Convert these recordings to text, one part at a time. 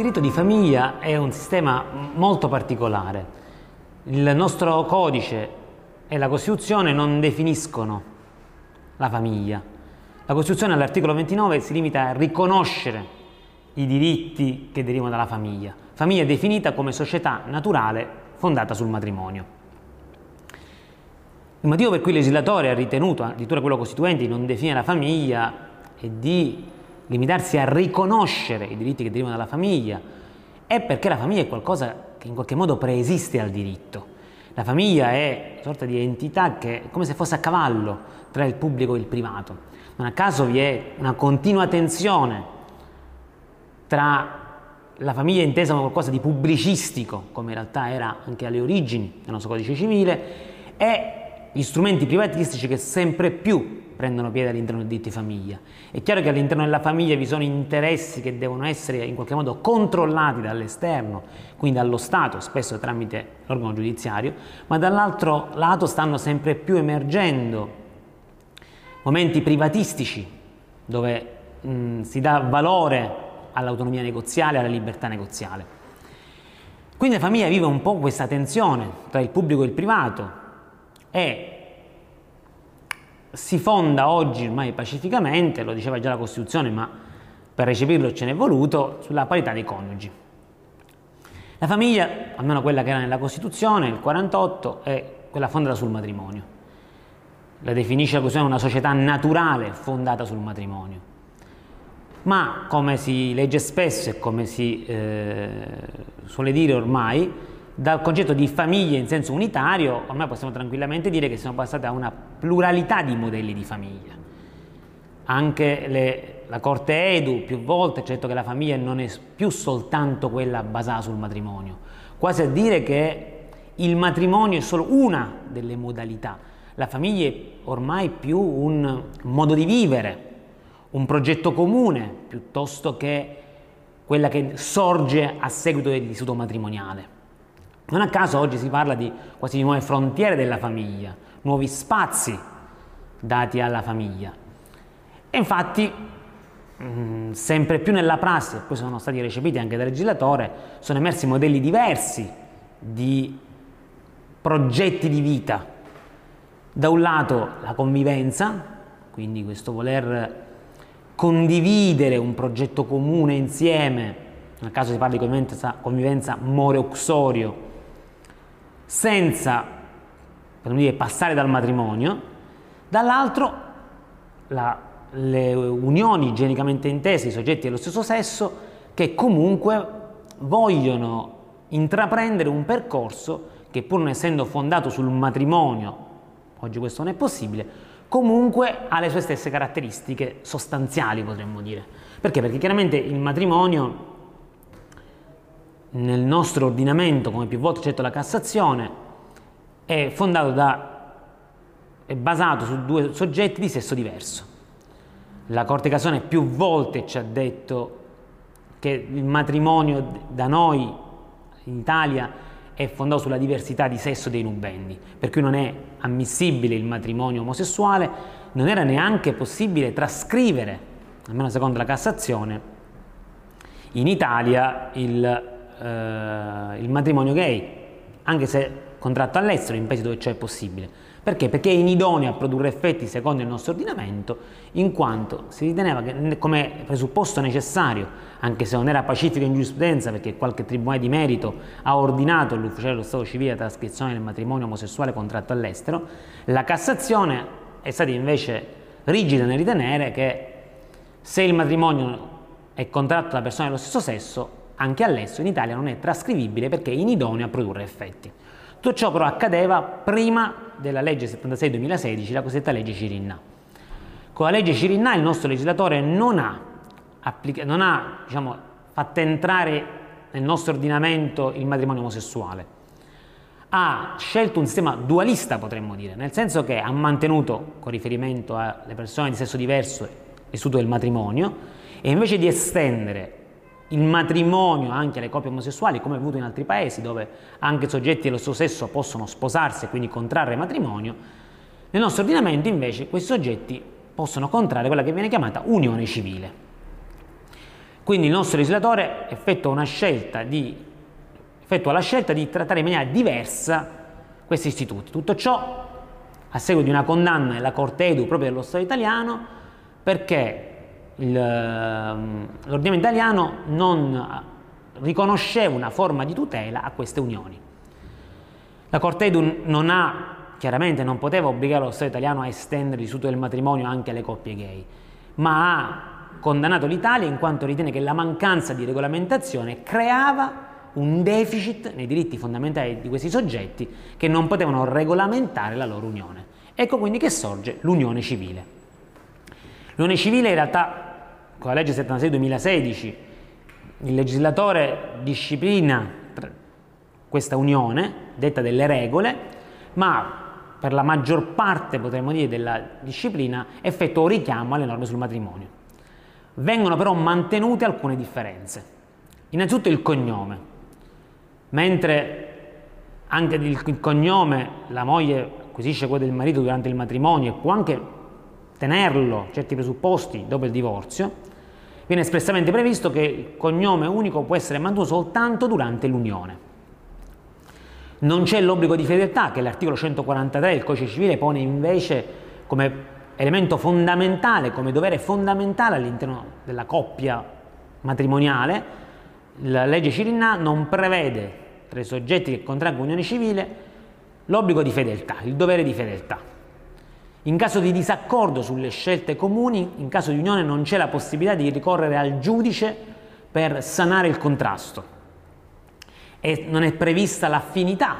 diritto di famiglia è un sistema molto particolare. Il nostro codice e la Costituzione non definiscono la famiglia. La Costituzione all'articolo 29 si limita a riconoscere i diritti che derivano dalla famiglia. Famiglia è definita come società naturale fondata sul matrimonio. Il motivo per cui il legislatore ha ritenuto, addirittura quello costituente, di non definire la famiglia e di limitarsi a riconoscere i diritti che derivano dalla famiglia, è perché la famiglia è qualcosa che in qualche modo preesiste al diritto. La famiglia è una sorta di entità che è come se fosse a cavallo tra il pubblico e il privato. Non a caso vi è una continua tensione tra la famiglia intesa come qualcosa di pubblicistico, come in realtà era anche alle origini del nostro codice civile, e gli strumenti privatistici che sempre più prendono piede all'interno del diritto di famiglia. È chiaro che all'interno della famiglia vi sono interessi che devono essere in qualche modo controllati dall'esterno, quindi dallo Stato, spesso tramite l'organo giudiziario, ma dall'altro lato stanno sempre più emergendo momenti privatistici dove mh, si dà valore all'autonomia negoziale, alla libertà negoziale. Quindi la famiglia vive un po' questa tensione tra il pubblico e il privato e si fonda oggi ormai pacificamente, lo diceva già la Costituzione, ma per recepirlo ce n'è voluto, sulla parità dei coniugi. La famiglia, almeno quella che era nella Costituzione, il 48, è quella fondata sul matrimonio. La definisce la Costituzione una società naturale fondata sul matrimonio. Ma come si legge spesso e come si eh, suole dire ormai, dal concetto di famiglia in senso unitario, ormai possiamo tranquillamente dire che siamo passati a una pluralità di modelli di famiglia. Anche le, la Corte Edu più volte ha detto che la famiglia non è più soltanto quella basata sul matrimonio, quasi a dire che il matrimonio è solo una delle modalità. La famiglia è ormai più un modo di vivere, un progetto comune, piuttosto che quella che sorge a seguito dell'istituto matrimoniale. Non a caso oggi si parla di quasi di nuove frontiere della famiglia, nuovi spazi dati alla famiglia. E infatti, mm, sempre più nella prassi, e poi sono stati recepiti anche dal legislatore, sono emersi modelli diversi di progetti di vita. Da un lato la convivenza, quindi questo voler condividere un progetto comune insieme, nel caso si parla di convivenza, convivenza more-uxorio, senza per dire, passare dal matrimonio, dall'altro la, le unioni igienicamente intese di soggetti dello stesso sesso che comunque vogliono intraprendere un percorso che pur non essendo fondato sul matrimonio, oggi questo non è possibile, comunque ha le sue stesse caratteristiche sostanziali potremmo dire. Perché? Perché chiaramente il matrimonio nel nostro ordinamento, come più volte detto la Cassazione, è fondato da è basato su due soggetti di sesso diverso. La Corte Cassazione più volte ci ha detto che il matrimonio da noi in Italia è fondato sulla diversità di sesso dei nubendi, per cui non è ammissibile il matrimonio omosessuale, non era neanche possibile trascrivere, almeno secondo la Cassazione, in Italia il eh, il matrimonio gay, anche se contratto all'estero in paesi dove ciò è possibile. Perché? Perché è inidoneo a produrre effetti secondo il nostro ordinamento, in quanto si riteneva che come presupposto necessario, anche se non era pacifico in giurisprudenza, perché qualche tribunale di merito ha ordinato all'ufficiale dello Stato civile la trascrizione del matrimonio omosessuale contratto all'estero, la Cassazione è stata invece rigida nel ritenere che se il matrimonio è contratto da persone dello stesso sesso, anche all'estero in Italia non è trascrivibile perché è inidoneo a produrre effetti. Tutto ciò però accadeva prima della legge 76-2016, la cosiddetta legge Cirinna. Con la legge Cirinna il nostro legislatore non ha, applica- non ha diciamo, fatto entrare nel nostro ordinamento il matrimonio omosessuale. Ha scelto un sistema dualista, potremmo dire, nel senso che ha mantenuto, con riferimento alle persone di sesso diverso, l'istituto del matrimonio, e invece di estendere il matrimonio anche alle coppie omosessuali, come è avvenuto in altri paesi dove anche soggetti dello stesso sesso possono sposarsi e quindi contrarre matrimonio, nel nostro ordinamento invece questi soggetti possono contrarre quella che viene chiamata unione civile. quindi il nostro legislatore effettua, scelta di, effettua la scelta di trattare in maniera diversa questi istituti. Tutto ciò a seguito di una condanna della Corte Edu proprio dello Stato italiano perché l'ordinamento italiano non riconosceva una forma di tutela a queste unioni. La Corte Edu non ha, chiaramente non poteva obbligare lo Stato italiano a estendere l'istituto del matrimonio anche alle coppie gay, ma ha condannato l'Italia in quanto ritiene che la mancanza di regolamentazione creava un deficit nei diritti fondamentali di questi soggetti che non potevano regolamentare la loro unione. Ecco quindi che sorge l'unione civile. L'unione civile in realtà con la legge 76-2016 il legislatore disciplina questa unione, detta delle regole, ma per la maggior parte, potremmo dire, della disciplina effettua un richiamo alle norme sul matrimonio. Vengono però mantenute alcune differenze. Innanzitutto il cognome. Mentre anche il cognome la moglie acquisisce quello del marito durante il matrimonio e può anche tenerlo, certi presupposti, dopo il divorzio, viene espressamente previsto che il cognome unico può essere mantenuto soltanto durante l'unione. Non c'è l'obbligo di fedeltà che l'articolo 143 del Codice Civile pone invece come elemento fondamentale, come dovere fondamentale all'interno della coppia matrimoniale. La legge Cirinna non prevede tra i soggetti che contraggono unione civile l'obbligo di fedeltà, il dovere di fedeltà. In caso di disaccordo sulle scelte comuni, in caso di unione non c'è la possibilità di ricorrere al giudice per sanare il contrasto e non è prevista l'affinità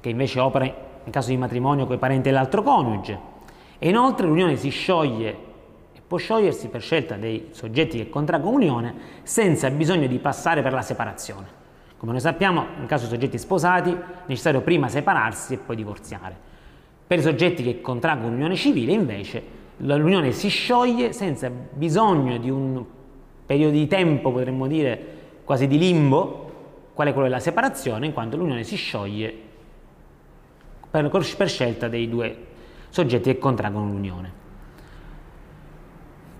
che invece opera in caso di matrimonio con i parenti dell'altro coniuge e inoltre l'unione si scioglie e può sciogliersi per scelta dei soggetti che contraggono unione senza bisogno di passare per la separazione. Come noi sappiamo, in caso di soggetti sposati è necessario prima separarsi e poi divorziare. Per i soggetti che contraggono unione civile invece l'unione si scioglie senza bisogno di un periodo di tempo, potremmo dire quasi di limbo, quale quello della separazione, in quanto l'unione si scioglie per, per scelta dei due soggetti che contraggono l'unione.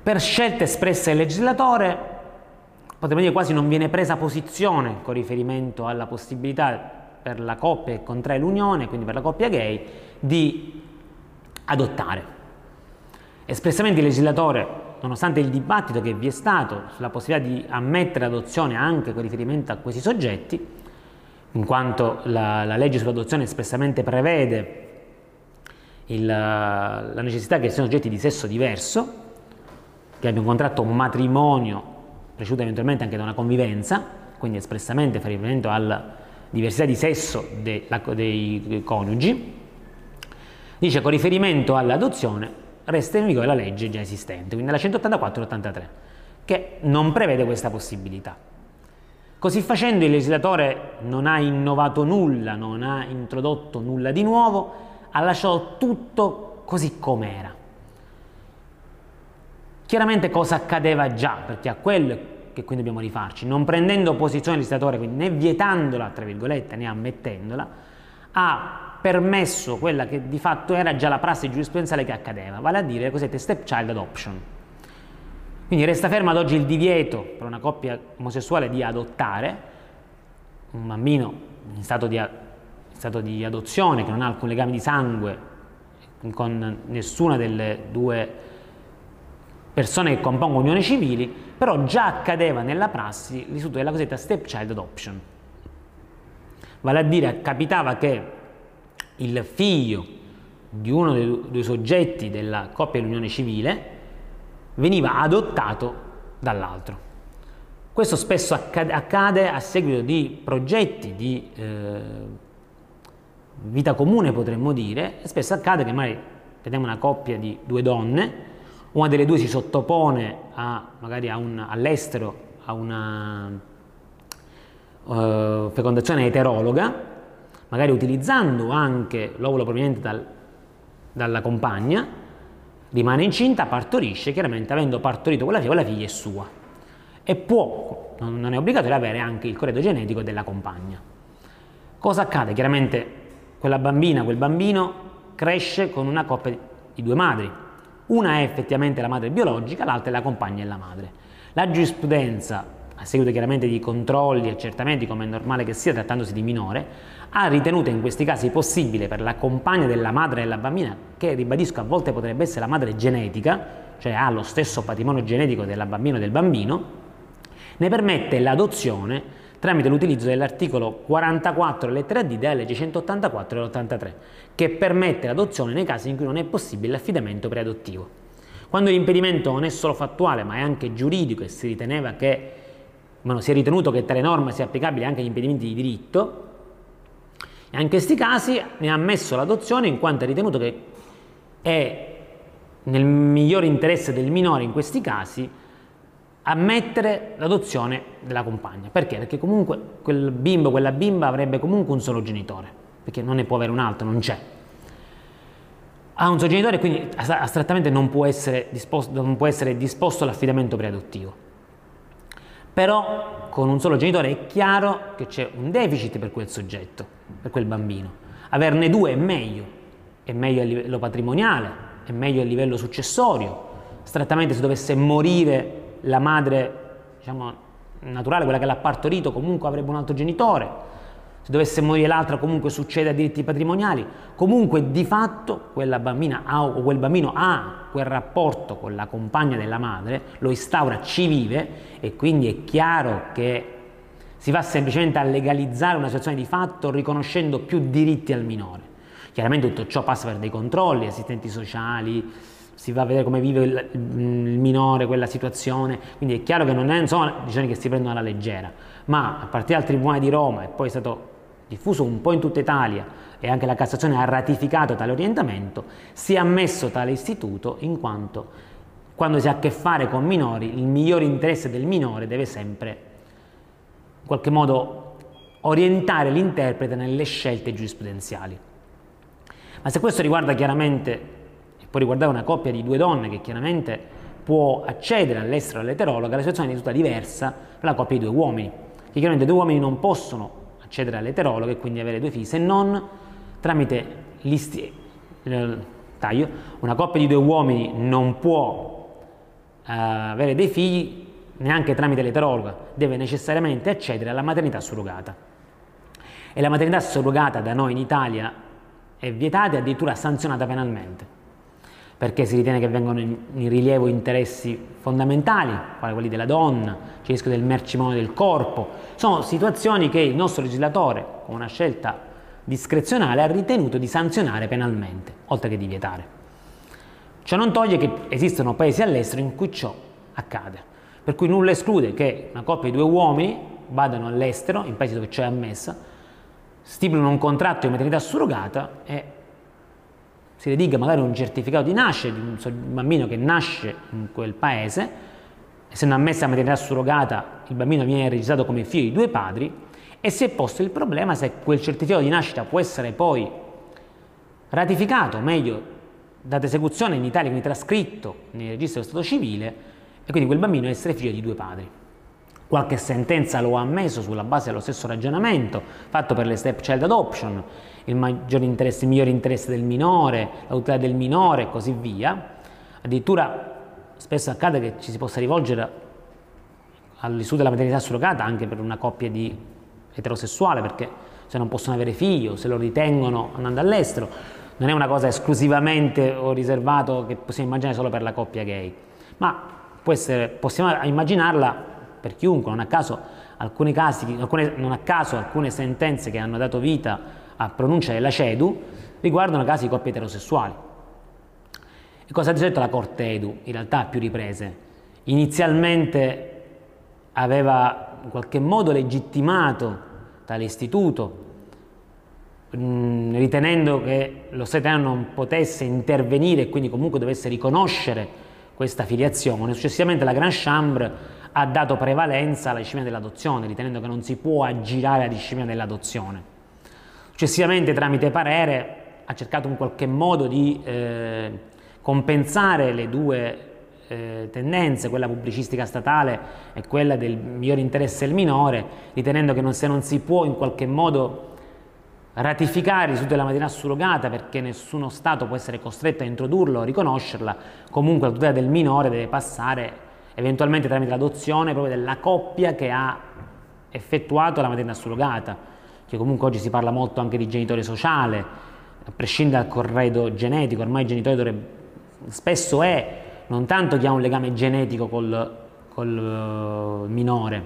Per scelta espressa del legislatore, potremmo dire quasi non viene presa posizione con riferimento alla possibilità per la coppia che contrae l'unione, quindi per la coppia gay, di adottare. Espressamente il legislatore, nonostante il dibattito che vi è stato sulla possibilità di ammettere l'adozione anche con riferimento a questi soggetti, in quanto la, la legge sull'adozione espressamente prevede il, la necessità che siano soggetti di sesso diverso, che abbiano contratto un matrimonio preceduto eventualmente anche da una convivenza, quindi espressamente fa riferimento alla diversità di sesso de, la, dei coniugi, dice con riferimento all'adozione resta in vigore la legge già esistente, quindi la 184-83, che non prevede questa possibilità. Così facendo il legislatore non ha innovato nulla, non ha introdotto nulla di nuovo, ha lasciato tutto così com'era. Chiaramente cosa accadeva già, perché a quello che quindi dobbiamo rifarci, non prendendo posizione il legislatore, quindi né vietandola, tra virgolette, né ammettendola, ha permesso quella che di fatto era già la prassi giurisprudenziale che accadeva, vale a dire le cosiddette stepchild adoption. Quindi resta fermo ad oggi il divieto per una coppia omosessuale di adottare un bambino in stato di, in stato di adozione che non ha alcun legame di sangue con nessuna delle due persone che compongono unioni civili, però già accadeva nella prassi l'istituto della cosiddetta stepchild adoption. Vale a dire, capitava che il figlio di uno dei due soggetti della coppia dell'unione civile veniva adottato dall'altro. Questo spesso accade a seguito di progetti di eh, vita comune, potremmo dire, e spesso accade che magari vediamo una coppia di due donne, una delle due si sottopone a, magari a un, all'estero a una uh, fecondazione eterologa magari utilizzando anche l'ovulo proveniente dal, dalla compagna, rimane incinta, partorisce, chiaramente avendo partorito quella figlia, quella figlia è sua e può, non è obbligatorio, avere anche il corredo genetico della compagna. Cosa accade? Chiaramente quella bambina, quel bambino cresce con una coppia di due madri. Una è effettivamente la madre biologica, l'altra è la compagna e la madre. La giurisprudenza, a seguito chiaramente di controlli e accertamenti, come è normale che sia trattandosi di minore, ha ritenuto in questi casi possibile per la compagna della madre della bambina, che ribadisco a volte potrebbe essere la madre genetica, cioè ha lo stesso patrimonio genetico della bambina o del bambino, ne permette l'adozione tramite l'utilizzo dell'articolo 44 lettera D della legge 184 dell'83, che permette l'adozione nei casi in cui non è possibile l'affidamento preadottivo. Quando l'impedimento non è solo fattuale ma è anche giuridico e si riteneva che, bueno, si è ritenuto che tale norma sia applicabile anche agli impedimenti di diritto, in anche questi casi ne ha ammesso l'adozione in quanto è ritenuto che è nel migliore interesse del minore in questi casi ammettere l'adozione della compagna. Perché? Perché comunque quel bimbo, quella bimba avrebbe comunque un solo genitore, perché non ne può avere un altro, non c'è. Ha un solo genitore quindi astrattamente non può essere disposto, non può essere disposto l'affidamento preadottivo. Però con un solo genitore è chiaro che c'è un deficit per quel soggetto, per quel bambino. Averne due è meglio, è meglio a livello patrimoniale, è meglio a livello successorio. Strettamente se dovesse morire la madre diciamo, naturale, quella che l'ha partorito, comunque avrebbe un altro genitore, se dovesse morire l'altra comunque succede a diritti patrimoniali, comunque di fatto quella bambina ha, o quel bambino ha quel rapporto con la compagna della madre, lo instaura, ci vive e quindi è chiaro che si va semplicemente a legalizzare una situazione di fatto riconoscendo più diritti al minore. Chiaramente tutto ciò passa per dei controlli, assistenti sociali, si va a vedere come vive il, il, minore quella situazione, quindi è chiaro che non, è, sono decisioni che si prendono alla leggera, ma a partire dal Tribunale di Roma e poi è stato diffuso un po' in tutta Italia e anche la Cassazione ha ratificato tale orientamento, si è ammesso tale istituto in quanto quando si ha a che fare con minori il migliore interesse del minore deve sempre in qualche modo orientare l'interprete nelle scelte giurisprudenziali. Ma se questo riguarda chiaramente può riguardare una coppia di due donne che chiaramente può accedere all'estero all'eterologa, la situazione è tutta diversa per la coppia di due uomini, che chiaramente due uomini non possono accedere all'eterologa e quindi avere due figli, se non tramite l'isti... taglio, una coppia di due uomini non può uh, avere dei figli neanche tramite l'eterologa, deve necessariamente accedere alla maternità surrogata. E la maternità surrogata da noi in Italia è vietata e addirittura sanzionata penalmente perché si ritiene che vengano in, in rilievo interessi fondamentali, quali quelli della donna, il rischio del mercimonio del corpo. Sono situazioni che il nostro legislatore, con una scelta discrezionale, ha ritenuto di sanzionare penalmente, oltre che di vietare. Ciò non toglie che esistono paesi all'estero in cui ciò accade, per cui nulla esclude che una coppia di due uomini vadano all'estero, in paesi dove ciò è ammessa, stipulino un contratto di maternità surrogata e si rediga magari un certificato di nascita di un bambino che nasce in quel paese, essendo ammessa la maternità surrogata, il bambino viene registrato come figlio di due padri e si è posto il problema se quel certificato di nascita può essere poi ratificato, meglio, data esecuzione in Italia, quindi trascritto nel registro dello Stato civile e quindi quel bambino essere figlio di due padri. Qualche sentenza lo ha ammesso sulla base dello stesso ragionamento fatto per le step child adoption, il maggiore interesse, il migliore interesse del minore, la tutela del minore e così via. Addirittura spesso accade che ci si possa rivolgere all'istituto della maternità surrogata anche per una coppia di eterosessuale perché se non possono avere figli o se lo ritengono andando all'estero non è una cosa esclusivamente o riservato che possiamo immaginare solo per la coppia gay ma essere, possiamo immaginarla per chiunque non a caso alcuni casi alcune, non a caso alcune sentenze che hanno dato vita a pronuncia della CEDU riguardano casi di coppie eterosessuali. E cosa ha detto la Corte Edu? In realtà a più riprese. Inizialmente aveva in qualche modo legittimato tale istituto, mm, ritenendo che lo Stato non potesse intervenire e quindi comunque dovesse riconoscere questa filiazione. Successivamente la Grand Chambre ha dato prevalenza alla disciplina dell'adozione, ritenendo che non si può aggirare la disciplina dell'adozione. Successivamente tramite parere ha cercato in qualche modo di eh, compensare le due eh, tendenze, quella pubblicistica statale e quella del migliore interesse del minore, ritenendo che non, se non si può in qualche modo ratificare l'istituto della maternità surrogata perché nessuno Stato può essere costretto a introdurlo o riconoscerla, comunque la tutela del minore deve passare eventualmente tramite l'adozione proprio della coppia che ha effettuato la maternità surrogata, che comunque oggi si parla molto anche di genitore sociale, a prescindere dal corredo genetico, ormai il genitore dovrebbe, spesso è non tanto chi ha un legame genetico col, col uh, minore,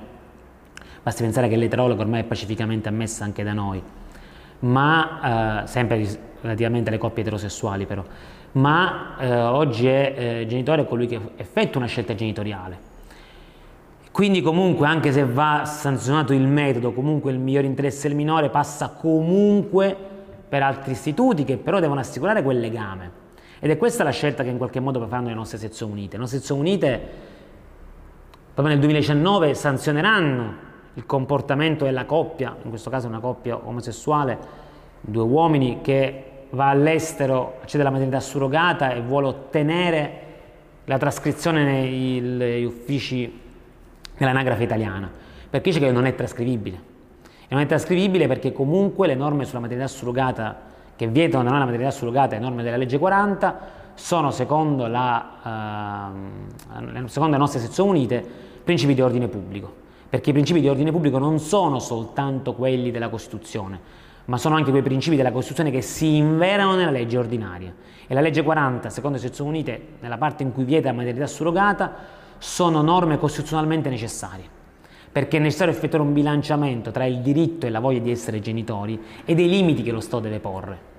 basti pensare che l'eterologo ormai è pacificamente ammessa anche da noi, ma uh, sempre relativamente alle coppie eterosessuali però, ma uh, oggi è genitore colui che effettua una scelta genitoriale. Quindi comunque anche se va sanzionato il metodo, comunque il miglior interesse del minore passa comunque per altri istituti che però devono assicurare quel legame. Ed è questa la scelta che in qualche modo faranno le nostre sezioni unite. Le nostre sezioni unite proprio nel 2019 sanzioneranno il comportamento della coppia, in questo caso una coppia omosessuale, due uomini che va all'estero, accede alla maternità surrogata e vuole ottenere la trascrizione negli uffici dell'anagrafe italiana, perché dice che non è trascrivibile. E non è trascrivibile perché comunque le norme sulla maternità surrogata che vietano la maternità surrogata e norme della legge 40 sono, secondo, la, eh, secondo le nostre sezioni unite, principi di ordine pubblico, perché i principi di ordine pubblico non sono soltanto quelli della Costituzione, ma sono anche quei principi della Costituzione che si inverano nella legge ordinaria. E la legge 40, secondo le sezioni unite, nella parte in cui vieta la maternità surrogata, sono norme costituzionalmente necessarie perché è necessario effettuare un bilanciamento tra il diritto e la voglia di essere genitori e dei limiti che lo Stato deve porre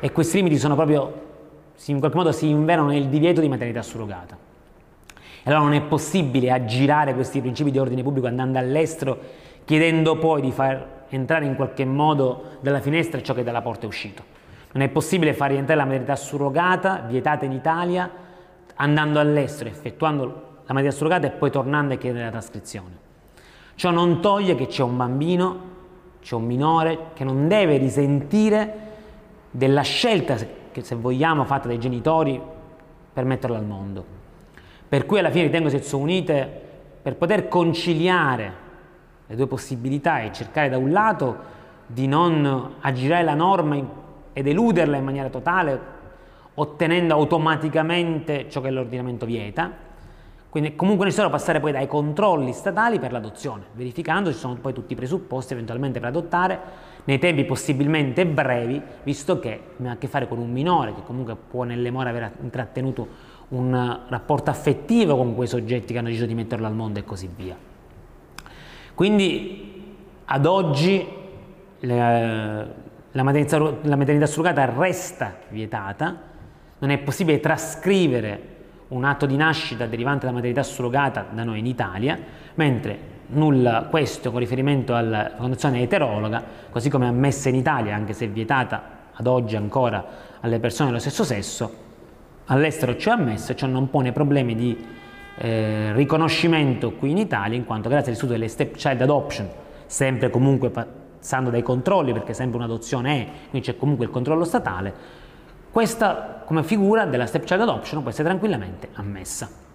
e questi limiti sono proprio, in qualche modo si inverano nel divieto di maternità surrogata. E allora non è possibile aggirare questi principi di ordine pubblico andando all'estero chiedendo poi di far entrare in qualche modo dalla finestra ciò che dalla porta è uscito. Non è possibile far rientrare la maternità surrogata, vietata in Italia, andando all'estero, effettuando la maternità surrogata e poi tornando a chiedere la trascrizione. Ciò non toglie che c'è un bambino, c'è un minore che non deve risentire della scelta, che se vogliamo, fatta dai genitori per metterlo al mondo. Per cui alla fine ritengo Sezioni Unite, per poter conciliare le due possibilità e cercare da un lato di non aggirare la norma ed eluderla in maniera totale, ottenendo automaticamente ciò che l'ordinamento vieta, quindi è comunque necessario passare poi dai controlli statali per l'adozione, verificando ci sono poi tutti i presupposti eventualmente per adottare nei tempi possibilmente brevi, visto che abbiamo a che fare con un minore che comunque può nelle more aver intrattenuto un rapporto affettivo con quei soggetti che hanno deciso di metterlo al mondo e così via. Quindi ad oggi la, la maternità, la maternità surrogata resta vietata, non è possibile trascrivere un atto di nascita derivante da maternità surrogata da noi in Italia, mentre nulla questo con riferimento alla condizione eterologa, così come ammessa in Italia, anche se vietata ad oggi ancora alle persone dello stesso sesso, all'estero c'è ammessa, ciò non pone problemi di eh, riconoscimento qui in Italia, in quanto grazie all'istituto delle step child adoption, sempre comunque passando dai controlli, perché sempre un'adozione è, quindi c'è comunque il controllo statale, questa come figura della stepchild adoption può essere tranquillamente ammessa.